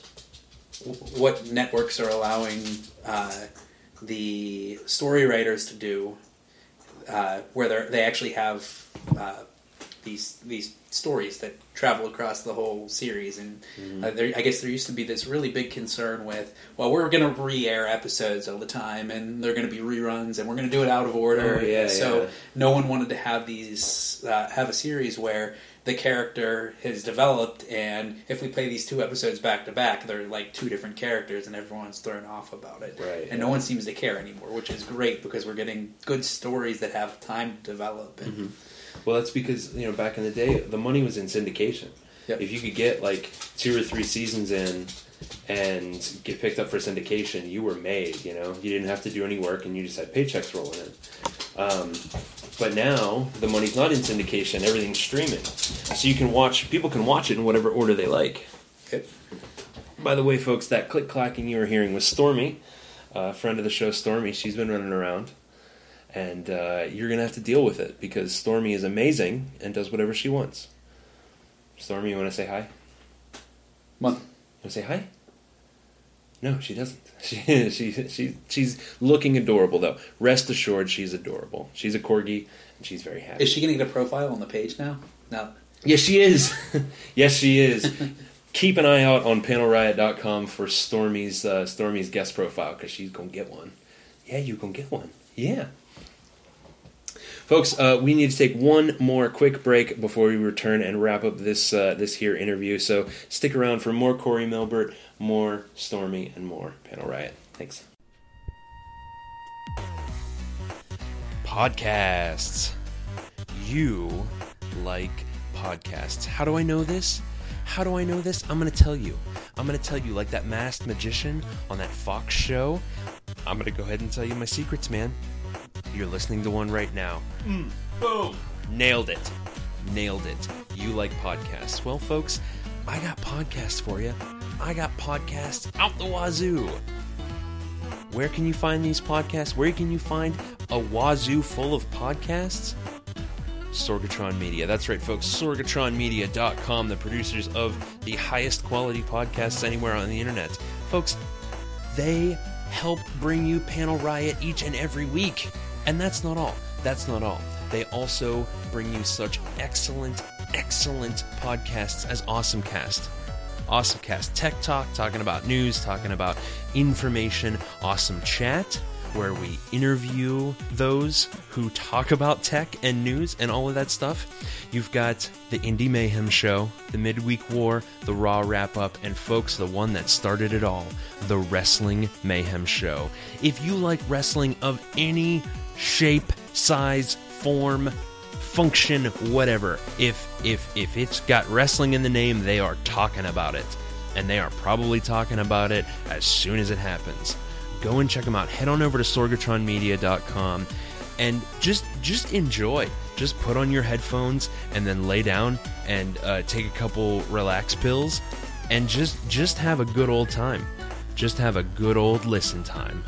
what networks are allowing uh, the story writers to do, uh, where they actually have uh, these these stories that travel across the whole series. And uh, there, I guess there used to be this really big concern with, well, we're going to re-air episodes all the time, and they're going to be reruns, and we're going to do it out of order. Oh, yeah, so yeah. no one wanted to have these uh, have a series where the character has developed, and if we play these two episodes back to back, they're like two different characters, and everyone's thrown off about it. Right, And no one seems to care anymore, which is great because we're getting good stories that have time to develop. And Mm-hmm. Well, that's because you know back in the day, the money was in syndication. Yep. If you could get like two or three seasons in and get picked up for syndication, you were made. You know, you didn't have to do any work, and you just had paychecks rolling in. Um, but now the money's not in syndication; everything's streaming, so you can watch. People can watch it in whatever order they like. Okay. By the way, folks, that click clacking you were hearing was Stormy, a friend of the show. Stormy, she's been running around, and uh, you're gonna have to deal with it because Stormy is amazing and does whatever she wants. Stormy, you want to say hi? Come on. You want to say hi? No, she doesn't. She, she, she, she's looking adorable, though. Rest assured, she's adorable. She's a corgi, and she's very happy. Is she going to get a profile on the page now? No. Yes, she is. yes, she is. Keep an eye out on panelriot.com for Stormy's uh, Stormy's guest profile because she's gonna get one. Yeah, you gonna get one. Yeah. Folks, uh, we need to take one more quick break before we return and wrap up this uh, this here interview. So stick around for more Corey Milbert, more Stormy, and more Panel Riot. Thanks. Podcasts. You like podcasts. How do I know this? How do I know this? I'm going to tell you. I'm going to tell you, like that masked magician on that Fox show. I'm going to go ahead and tell you my secrets, man. You're listening to one right now. Mm. boom. Nailed it. Nailed it. You like podcasts. Well, folks, I got podcasts for you. I got podcasts out the wazoo. Where can you find these podcasts? Where can you find a wazoo full of podcasts? Sorgatron Media. That's right, folks. SorgatronMedia.com, the producers of the highest quality podcasts anywhere on the internet. Folks, they help bring you Panel Riot each and every week. And that's not all. That's not all. They also bring you such excellent, excellent podcasts as AwesomeCast. AwesomeCast Tech Talk, talking about news, talking about information, Awesome Chat, where we interview those who talk about tech and news and all of that stuff. You've got the Indie Mayhem Show, the Midweek War, the Raw Wrap Up, and folks, the one that started it all, the Wrestling Mayhem Show. If you like wrestling of any shape, size, form, function, whatever. If if if it's got wrestling in the name, they are talking about it, and they are probably talking about it as soon as it happens. Go and check them out. Head on over to sorgatronmedia.com and just just enjoy. Just put on your headphones and then lay down and uh, take a couple relax pills and just just have a good old time. Just have a good old listen time.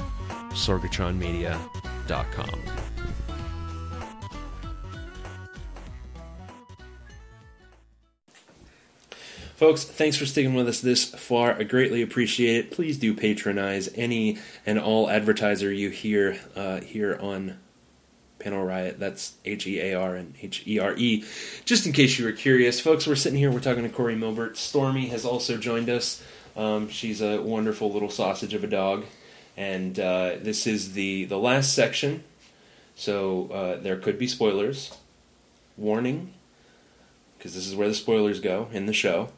Folks, thanks for sticking with us this far. I greatly appreciate it. Please do patronize any and all advertiser you hear uh, here on Panel Riot. That's H E A R and H E R E. Just in case you were curious, folks, we're sitting here. We're talking to Corey Milbert. Stormy has also joined us. Um, she's a wonderful little sausage of a dog, and uh, this is the the last section. So uh, there could be spoilers. Warning, because this is where the spoilers go in the show.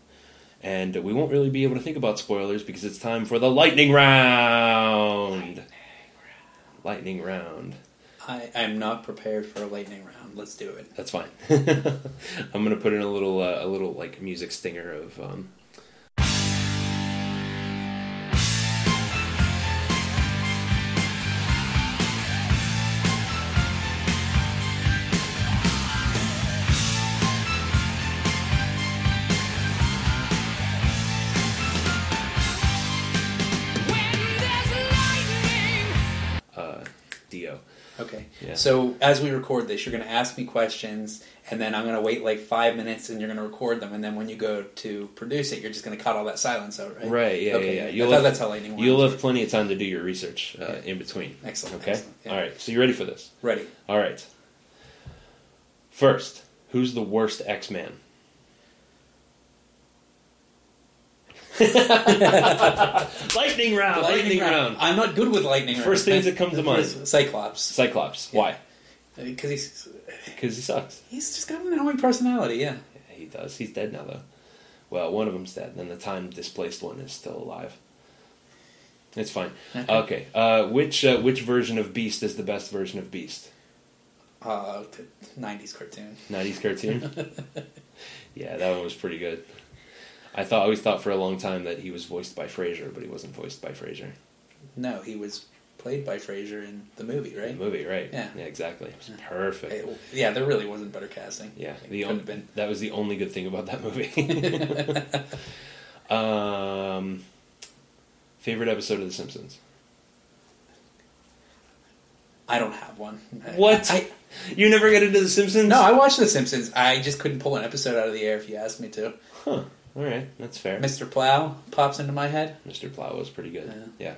And we won't really be able to think about spoilers because it's time for the lightning round. Lightning round. I, I'm not prepared for a lightning round. Let's do it. That's fine. I'm gonna put in a little, uh, a little like music stinger of. Um, So as we record this, you're going to ask me questions, and then I'm going to wait like five minutes, and you're going to record them, and then when you go to produce it, you're just going to cut all that silence out, right? Right, yeah, okay. yeah, yeah. I You'll thought have- that's how lightning. You'll have plenty of time to do your research uh, Yeah. in between. Excellent, Okay. excellent, yeah. All right. So you ready for this? ready. All right. First, who's the worst X Man? lightning round. Lightning, round. I'm not good with lightning round. First things that come to mind. Cyclops. Cyclops. Why? Because he's Because he sucks. he's just got an annoying personality. Yeah. Yeah, he does. He's dead now, though. Well, one of them's dead, and then the time displaced one is still alive. It's fine. Okay. Okay. Uh, which uh, which version of Beast is the best version of Beast? Uh, '90s cartoon. 90s cartoon. yeah, that one was pretty good. I thought, always thought for a long time that he was voiced by Frasier, but he wasn't voiced by Frasier. No, he was played by Frasier in the movie, right? The movie, right? Yeah. yeah, exactly. It was perfect. It- yeah, there really wasn't better casting. Yeah, the on- been. that was the only good thing about that movie. um, favorite episode of The Simpsons? I don't have one. What? I, You never get into The Simpsons? no, I watched The Simpsons. I just couldn't pull an episode out of the air if you asked me to. Huh. All right, that's fair. Mr. Plow pops into my head. Mr. Plow was pretty good. Yeah. Yeah.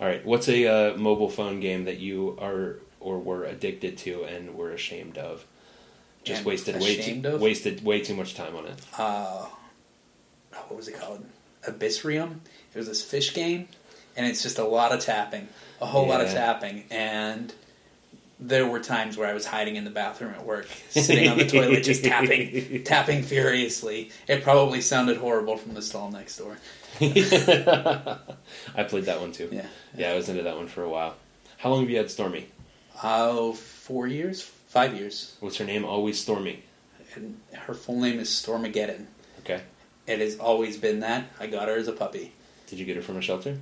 All right. What's a uh, mobile phone game that you are or were addicted to and were ashamed of? Just And wasted way too of? wasted way too much time on it. Uh, what was it called? Abyssrium. It was this fish game, and it's just a lot of tapping, a whole lot of tapping, and there were times where I was hiding in the bathroom at work, sitting on the toilet, just tapping, tapping furiously. It probably sounded horrible from the stall next door. I played that one too. Yeah. Yeah, I was into that one for a while. How long have you had Stormy? Oh, four years, five years, What's her name? Always Stormy. and her full name is Stormageddon. Okay. It has always been that. I got her as a puppy. Did you get her from a shelter?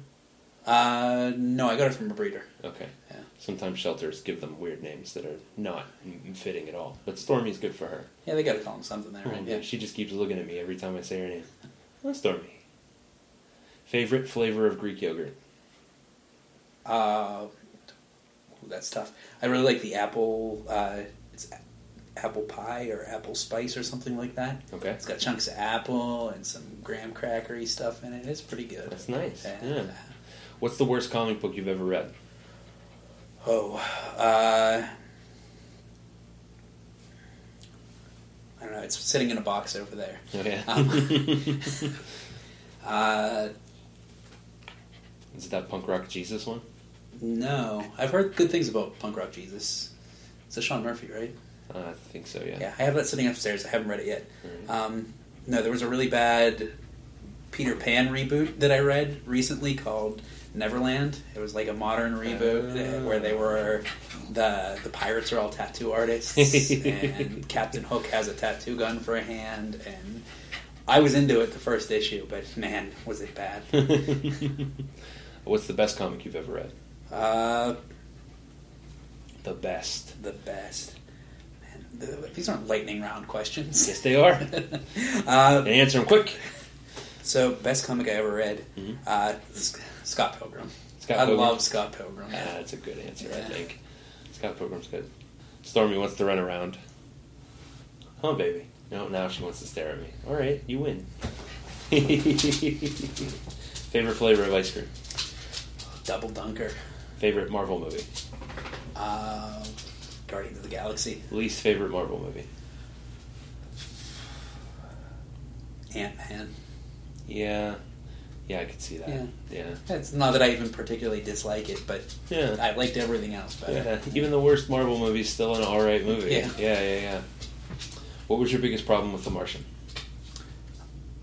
Uh, no, I got her from a breeder. Okay. Yeah. Sometimes shelters give them weird names that are not fitting at all. But Stormy's good for her. Yeah, they got to call him something there, Oh, right? yeah. She just keeps looking at me every time I say her name. Oh, Stormy. Favorite flavor of Greek yogurt? Uh, ooh, that's tough. I really like the apple. Uh, it's apple pie or apple spice or something like that. Okay. It's got chunks of apple and some graham crackery stuff in it. It's pretty good. That's nice. Yeah. Yeah. What's the worst comic book you've ever read? Oh, uh, I don't know. It's sitting in a box over there. Oh, yeah. Um, Uh, Is it that punk rock Jesus one? no, I've heard good things about Punk Rock Jesus. It's a Sean Murphy, right? Uh, I think so, yeah. Yeah, I have that sitting upstairs. I haven't read it yet. Um, no, there was a really bad Peter Pan reboot that I read recently called Neverland. It was like a modern reboot uh, where they were the the pirates are all tattoo artists and Captain Hook has a tattoo gun for a hand and I was into it the first issue, but man, was it bad. What's the best comic you've ever read? Uh, The best. the best. Man, th- these aren't lightning round questions. Yes, they are. Uh, answer them quick. So, best comic I ever read, Mhm. uh, Scott Pilgrim. Scott I Pilgrim. love Scott Pilgrim. Ah, that's a good answer, I think. Scott Pilgrim's good. Stormy wants to run around. Huh, baby? No, now she wants to stare at me. All right, you win. Favorite flavor of ice cream. Double Dunker. Favorite Marvel movie. Uh, Guardians of the Galaxy. Least favorite Marvel movie. Ant Man. Yeah, yeah, I could see that. Yeah. yeah, It's not that I even particularly dislike it, but yeah. I liked everything else better. Yeah, even the worst Marvel movie is still an alright movie. Yeah. yeah, yeah, yeah. What was your biggest problem with The Martian?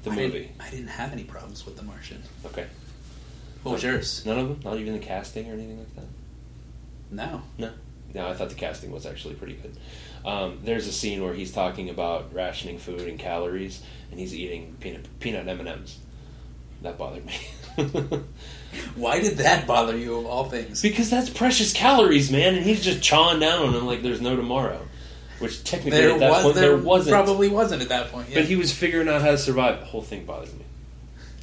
The I movie. Didn't, I didn't have any problems with The Martian. Okay. What was yours? None of them? Not even the casting or anything like that? No. No. No, I thought the casting was actually pretty good. Um, there's a scene where he's talking about rationing food and calories, and he's eating peanut peanut M and M's. That bothered me. Why did that bother you of all things? because that's precious calories, man, and he's just chawing down on them like there's no tomorrow. Which technically there at that was point there, there wasn't. probably wasn't at that point. Yeah. But he was figuring out how to survive. The whole thing bothers me.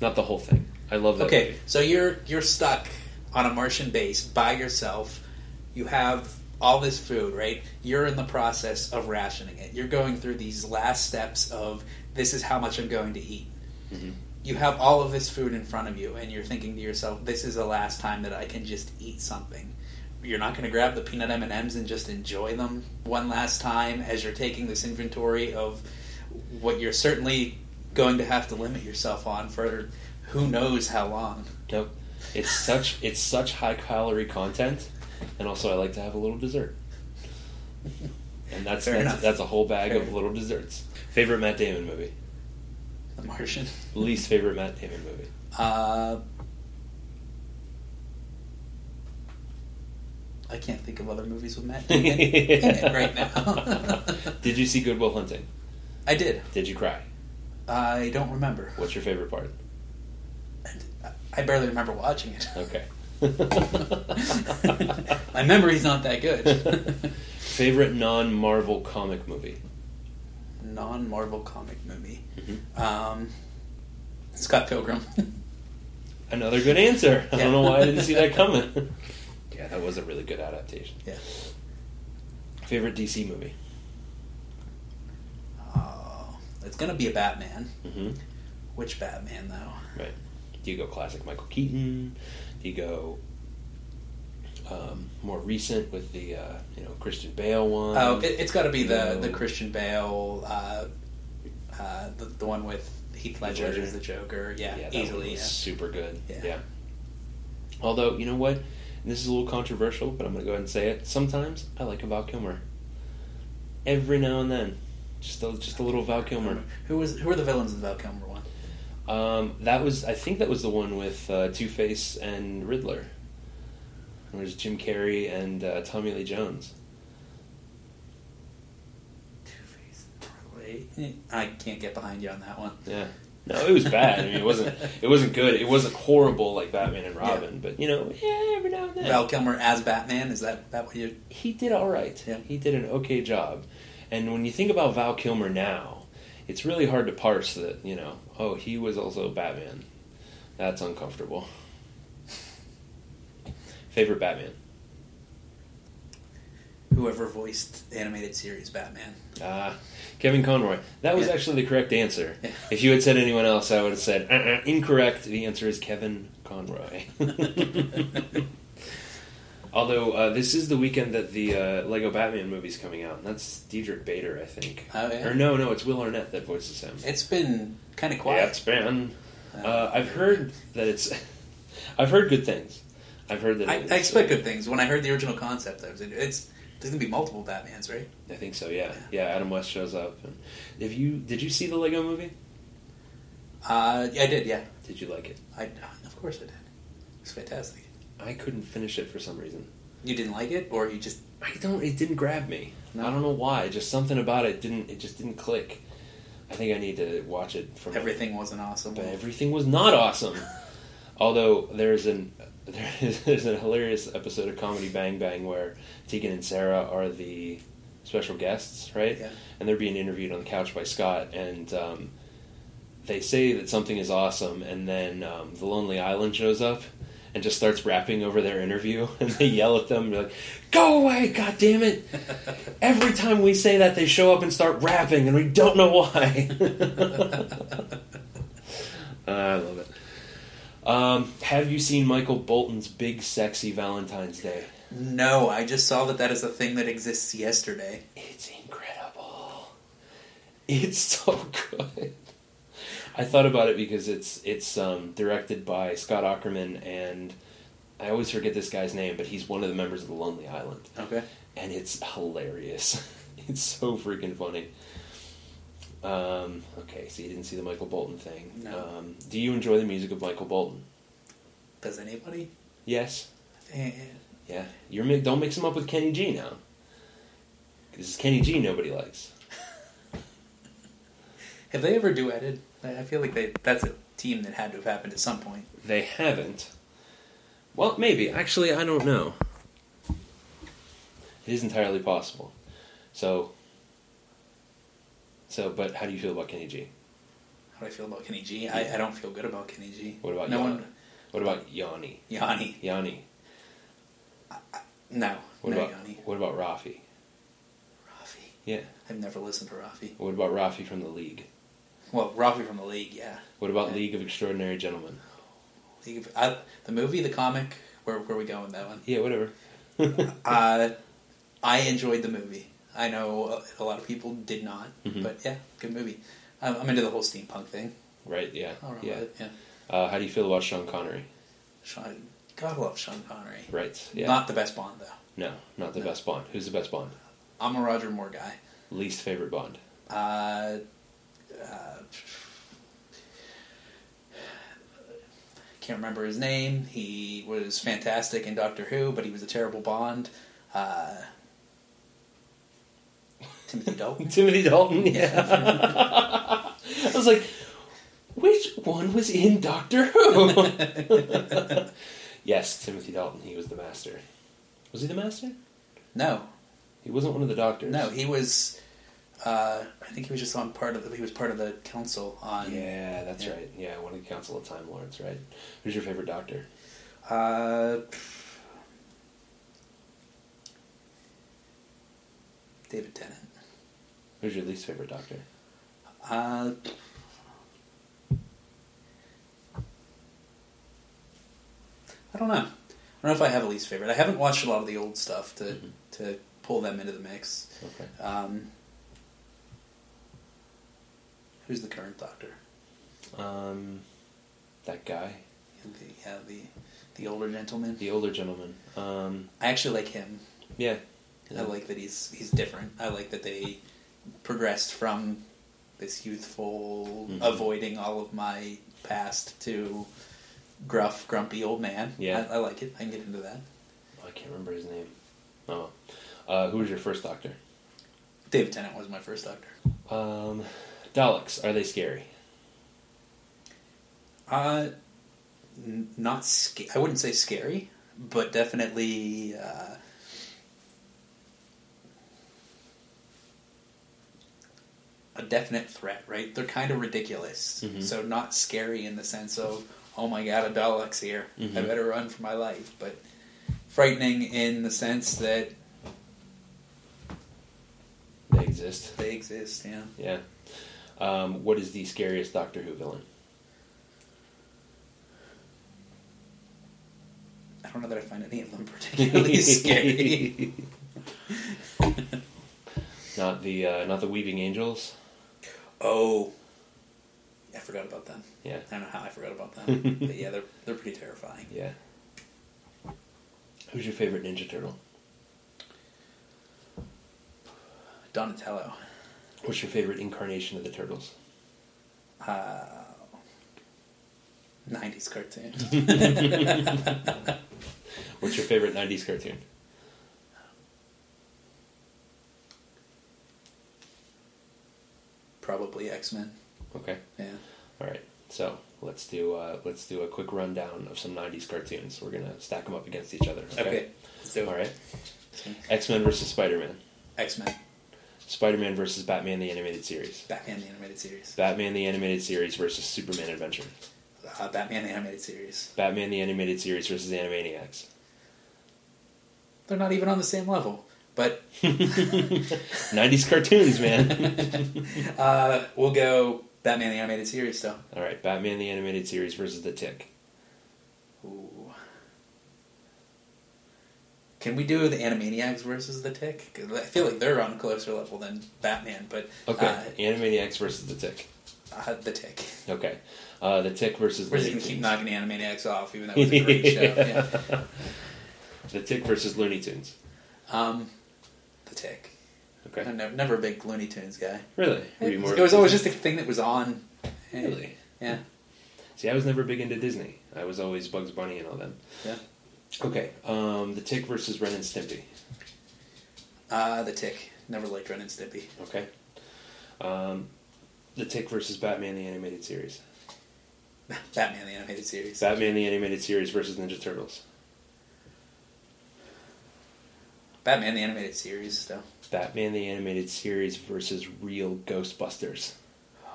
Not the whole thing. I love that. okay, movie. so you're you're stuck on a Martian base by yourself. You have all this food, right? You're in the process of rationing it. You're going through these last steps of this is how much I'm going to eat. Mhm. You have all of this food in front of you, and you're thinking to yourself, "This is the last time that I can just eat something." You're not going to grab the peanut M and M's and just enjoy them one last time as you're taking this inventory of what you're certainly going to have to limit yourself on for who knows how long. Nope. It's such it's such high calorie content, and also I like to have a little dessert. And that's Fair that's, enough. that's a whole bag Fair. of little desserts. Favorite Matt Damon movie. The Martian. Least favorite Matt Damon movie. Uh, I can't think of other movies with Matt Damon in it right now. Did you see Goodwill Hunting? I did. Did you cry? I don't remember. What's your favorite part? I barely remember watching it. Okay. My memory's not that good. favorite non Marvel comic movie. Non Marvel comic movie. Mhm. Um, Scott Pilgrim. Another good answer. I Yeah. don't know why I didn't see that coming. yeah, that was a really good adaptation. yeah. Favorite DC movie. Oh, it's gonna be a Batman. hmm Which Batman though? Right. Do you go classic Michael Keaton? Do you go um, more recent with the uh, you know Christian Bale one? Oh, it, it's got to be the the Christian Bale, uh, uh, the, the one with Heath Ledger, Ledger. as the Joker. Yeah, yeah, easily. Yeah. super good. Yeah. Yeah. Although you know what, and this is a little controversial, but I'm going to go ahead and say it. Sometimes I like a Val Kilmer. Every now and then, just a, just a little Val Kilmer. Who was who were the villains in the Val Kilmer one? Um, that was I think that was the one with uh, Two Face and Riddler. There's Jim Carrey and uh, Tommy Lee Jones. I can't get behind you on that one. Yeah. No, it was bad. I mean, it wasn't. It wasn't good. It wasn't horrible like Batman and Robin, but you know, yeah, every now and then. Val Kilmer as Batman is that that what you? he did all right. Yeah. He did an okay job. And when you think about Val Kilmer now, it's really hard to parse that. You know, oh, he was also Batman. That's uncomfortable. Favorite Batman. Whoever voiced the animated series Batman. Ah, Kevin Conroy. That was Yeah. actually the correct answer. Yeah. If you had said anyone else, I would have said uh-uh, incorrect. The answer is Kevin Conroy. Although uh, this is the weekend that the uh, Lego Batman movie's coming out, and that's Diedrich Bader, I think. Oh, yeah? Or no, no, it's Will Arnett that voices him. It's been kind of yeah, quiet. it's been. Uh, I've heard that it's. I've heard good things. I've heard that. I, I expect uh, good things. When I heard the original concept, I was it's there's gonna be multiple Batmans, right? I think so. Yeah, yeah. Adam West shows up. And if you did you see the Lego movie? Uh, yeah, I did. Yeah, Did you like it? I of course I did. It's fantastic. I couldn't finish it for some reason. You didn't like it, or you just I don't. It didn't grab me. No? I don't know why. Just something about it didn't. It just didn't click. I think I need to watch it from everything wasn't awesome. But everything was not awesome. Although there's an there's a hilarious episode of Comedy Bang Bang where Tegan and Sara are the special guests, right? Yeah. And they're being interviewed on the couch by Scott, and um, they say that something is awesome, and then um, the Lonely Island shows up and just starts rapping over their interview, and they yell at them, like, "Go away, God damn it!" Every time we say that, they show up and start rapping, and we don't know why. I love it. Um, have you seen Michael Bolton's Big Sexy Valentine's Day? No, I just saw that that is a thing that exists yesterday. It's incredible. It's so good. I thought about it because it's it's um, directed by Scott Aukerman and I always forget this guy's name, but he's one of the members of the Lonely Island, Okay. and it's hilarious. it's so freaking funny. Um, okay, so you didn't see the Michael Bolton thing. No. Um, do you enjoy the music of Michael Bolton? Does anybody? Yes. Eh, Yeah. You're mi- don't mix him up with Kenny G now. This is Kenny G nobody likes. Have they ever duetted? I I feel like they that's a team that had to have happened at some point. They haven't. Well, maybe. Actually, I don't know. It is entirely possible. So. So, but how do you feel about Kenny G? How do I feel about Kenny G? I, I don't feel good about Kenny G. What about no Yanni? one? What about Yanni? Yanni. Yanni. No. What no about Yanni. what about Raffi? Raffi. Yeah. I've never listened to Raffi. What about Rafi from the League? Well, Rafi from the League, yeah. What about Yeah. League of Extraordinary Gentlemen? League of, I, the movie, the comic. Where where we go with that one? Yeah, whatever. Uh, I enjoyed the movie. I know a, lot of people did not, Mhm. but yeah, good movie. I'm, I'm into the whole steampunk thing. right? Yeah. Yeah. yeah. Uh, how do you feel about Sean Connery? Sean, God love Sean Connery. Right. Yeah. Not the best Bond though. no, not the No. best Bond. Who's the best Bond? I'm a Roger Moore guy. Least favorite Bond. Uh, uh, can't remember his name. He was fantastic in Doctor Who, but he was a terrible Bond. Uh, Timothy Dalton. Timothy Dalton. Yeah. I was like, which one was in Doctor Who? yes, Timothy Dalton. He was the master. Was he the master? No, He wasn't one of the doctors. no, he was. Uh, I think he was just on part of. The, he was part of the council on. Yeah, that's Yeah. right. Yeah, one of the Council of Time Lords. Right. Who's your favorite Doctor? Uh, David Tennant. Who's your least favorite Doctor? Uh, I don't know. I don't know if I have a least favorite. I haven't watched a lot of the old stuff to Mhm. to pull them into the mix. Okay. Um, who's the current Doctor? Um, that guy, The, yeah, the the older gentleman. the older gentleman. Um, I actually like him. yeah. I like that he's he's different. I like that they progressed from this youthful, Mhm. avoiding all of my past to gruff, grumpy old man. Yeah. I, I like it. I can get into that. I can't remember his name. Oh, uh, who was your first Doctor? David Tennant was my first Doctor. Um, Daleks. Are they scary? Uh, n- not sca- I wouldn't say scary, but definitely. Uh, a definite threat, right? They're kind of ridiculous. Mhm. So not scary in the sense of, oh my god, a Dalek's here. I Mhm. better run for my life. But frightening in the sense that They exist. they exist, yeah. Yeah. Um, what is the scariest Doctor Who villain? I don't know that I find any of them particularly scary. Not the uh, not the Weeping Angels. Oh, I forgot about them. Yeah. I don't know how I forgot about them. but yeah, they're they're pretty terrifying. Yeah. Who's your favorite Ninja Turtle? Donatello. What's your favorite incarnation of the Turtles? Uh, 90s cartoon. What's your favorite '90s cartoon? Probably X Men. Okay. Yeah. All right. So let's do uh, let's do a quick rundown of some '90s cartoons. We're gonna stack them up against each other. Okay. Let's do it. All right. X Men versus Spider Man. X Men. Spider Man versus Batman the Animated Series. Batman the Animated Series. Batman the Animated Series versus Superman Adventure. Uh, Batman the Animated Series. Batman the Animated Series versus Animaniacs. They're not even on the same level. But 90s cartoons, man. uh, we'll go Batman the animated series still. All right, Batman the animated series versus the Tick. Ooh. Can we do the Animaniacs versus the Tick? I feel like they're on a closer level than Batman, but Okay, uh, Animaniacs versus the Tick. uh, the Tick. Okay, uh, the Tick versus We're just gonna keep knocking Animaniacs off, even though it was a great show. Yeah. The Tick versus Looney Tunes. Um, the Tick. Okay, I'm never, never a big Looney Tunes guy. really? Were you more It was always just a thing that was on. really. Yeah. See, I was never big into Disney. I was always Bugs Bunny and all them. Yeah. Okay, um, the Tick versus Ren and Stimpy. Uh, the Tick. Never liked Ren and Stimpy. Okay, um, the Tick versus Batman the animated series. Batman the animated series. Batman the animated series versus Ninja Turtles. Batman the animated series, though. Batman the animated series versus real Ghostbusters.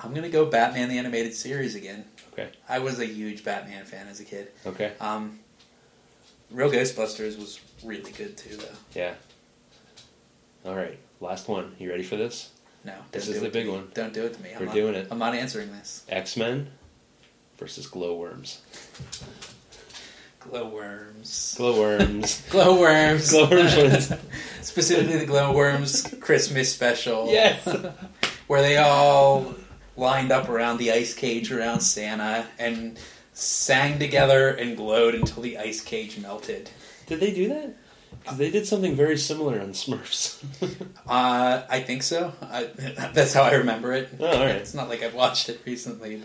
I'm gonna go Batman the animated series again. Okay. I was a huge Batman fan as a kid. Okay. Um, Real Ghostbusters was really good too, though. Yeah. All right. Last one. You ready for this? No, This is the big me. one. Don't do it to me. I'm We're not, doing it. I'm not answering this. X Men versus Glowworms. Glowworms. Glowworms. Glowworms. Glowworms. Specifically, the Glowworms Christmas special. yes. where they all lined up around the ice cage around Santa and sang together and glowed until the ice cage melted. Did they do that? Because they did something very similar on Smurfs. Uh, I think so. I, that's how I remember it. Oh, all right. It's not like I've watched it recently.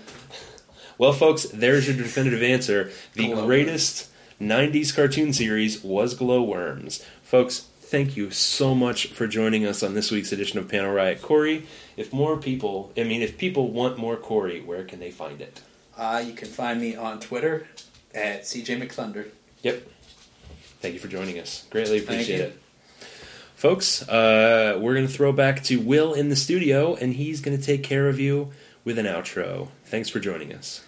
well, folks, there's your definitive answer. The greatest 90s cartoon series was Glowworms. Folks, thank you so much for joining us on this week's edition of Panel Riot. Corey, if more people, I mean, if people want more Corey, where can they find it? Uh, you can find me on Twitter at CJ McThunder. Yep. Thank you for joining us. Greatly appreciate it. Folks, uh, we're going to throw back to Will in the studio, and he's going to take care of you with an outro. Thanks for joining us.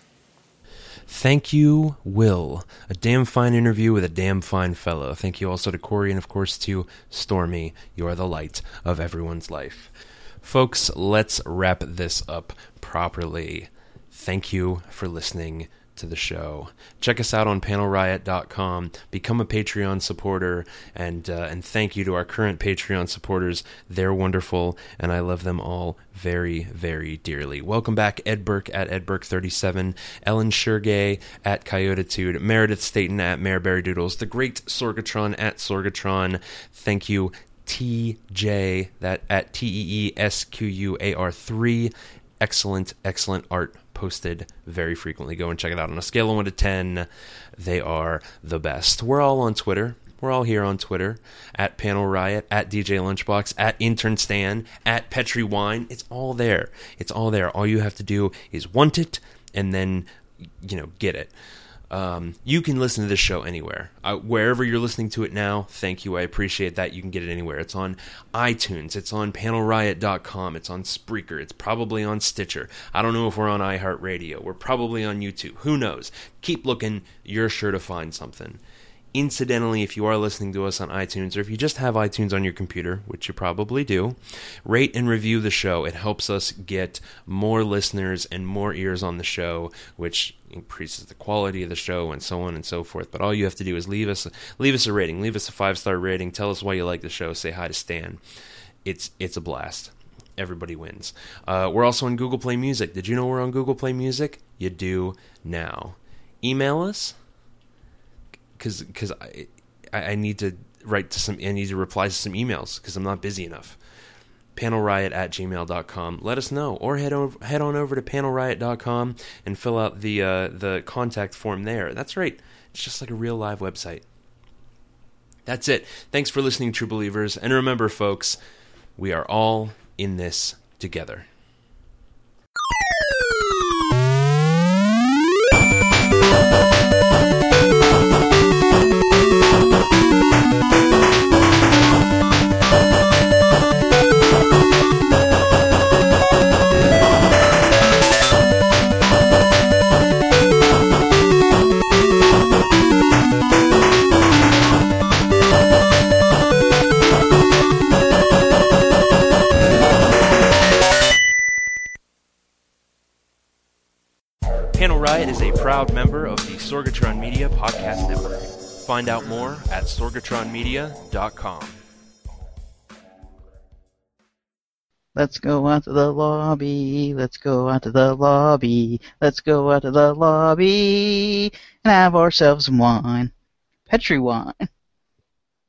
Thank you, Will. A damn fine interview with a damn fine fellow. Thank you also to Corey and, of course, to Stormy. You are the light of everyone's life. Folks, let's wrap this up properly. Thank you for listening to the show. Check us out on panelriot.com. Become a Patreon supporter, and uh, and thank you to our current Patreon supporters. They're wonderful, and I love them all very, very dearly. Welcome back, Ed Burke at Ed Burke37, Ellen Shergay at Coyotitude, Meredith Staten at Mareberry Doodles, the great Sorgatron at Sorgatron. Thank you. TJ that at T E E S Q U A R three. Excellent, excellent art posted very frequently. Go and check it out. On a scale of one to ten, they are the best. We're all on Twitter. We're all here on Twitter at Panel Riot, at DJ Lunchbox, at Intern Stan, at Petri Wine. It's all there. It's all there. All you have to do is want it and then, you know, get it. Um, you can listen to this show anywhere. Uh, wherever you're listening to it now, thank you. I appreciate that. You can get it anywhere. It's on iTunes. It's on panelriot.com. It's on Spreaker. It's probably on Stitcher. I don't know if we're on iHeartRadio. We're probably on YouTube. Who knows? Keep looking. You're sure to find something. Incidentally, if you are listening to us on iTunes, or if you just have iTunes on your computer, which you probably do, rate and review the show. It helps us get more listeners and more ears on the show, which increases the quality of the show and so on and so forth. But all you have to do is leave us leave us a rating, leave us a five star rating, tell us why you like the show, say hi to Stan. It's it's a blast. Everybody wins. Uh, we're also on Google Play Music. Did you know we're on Google Play Music? You do now. Email us because because I, I need to write to some I need to reply to some emails because I'm not busy enough. Panelriot at gmail.com. Let us know, or head over head on over to panelriot.com and fill out the uh, the contact form there. That's right. It's just like a real live website. That's it. Thanks for listening, true believers. And remember, folks, we are all in this together. Proud member of the Sorgatron Media Podcast Network. Find out more at sorgatronmedia.com. Let's go out to the lobby. Let's go out to the lobby. Let's go out to the lobby and have ourselves wine. Petri wine.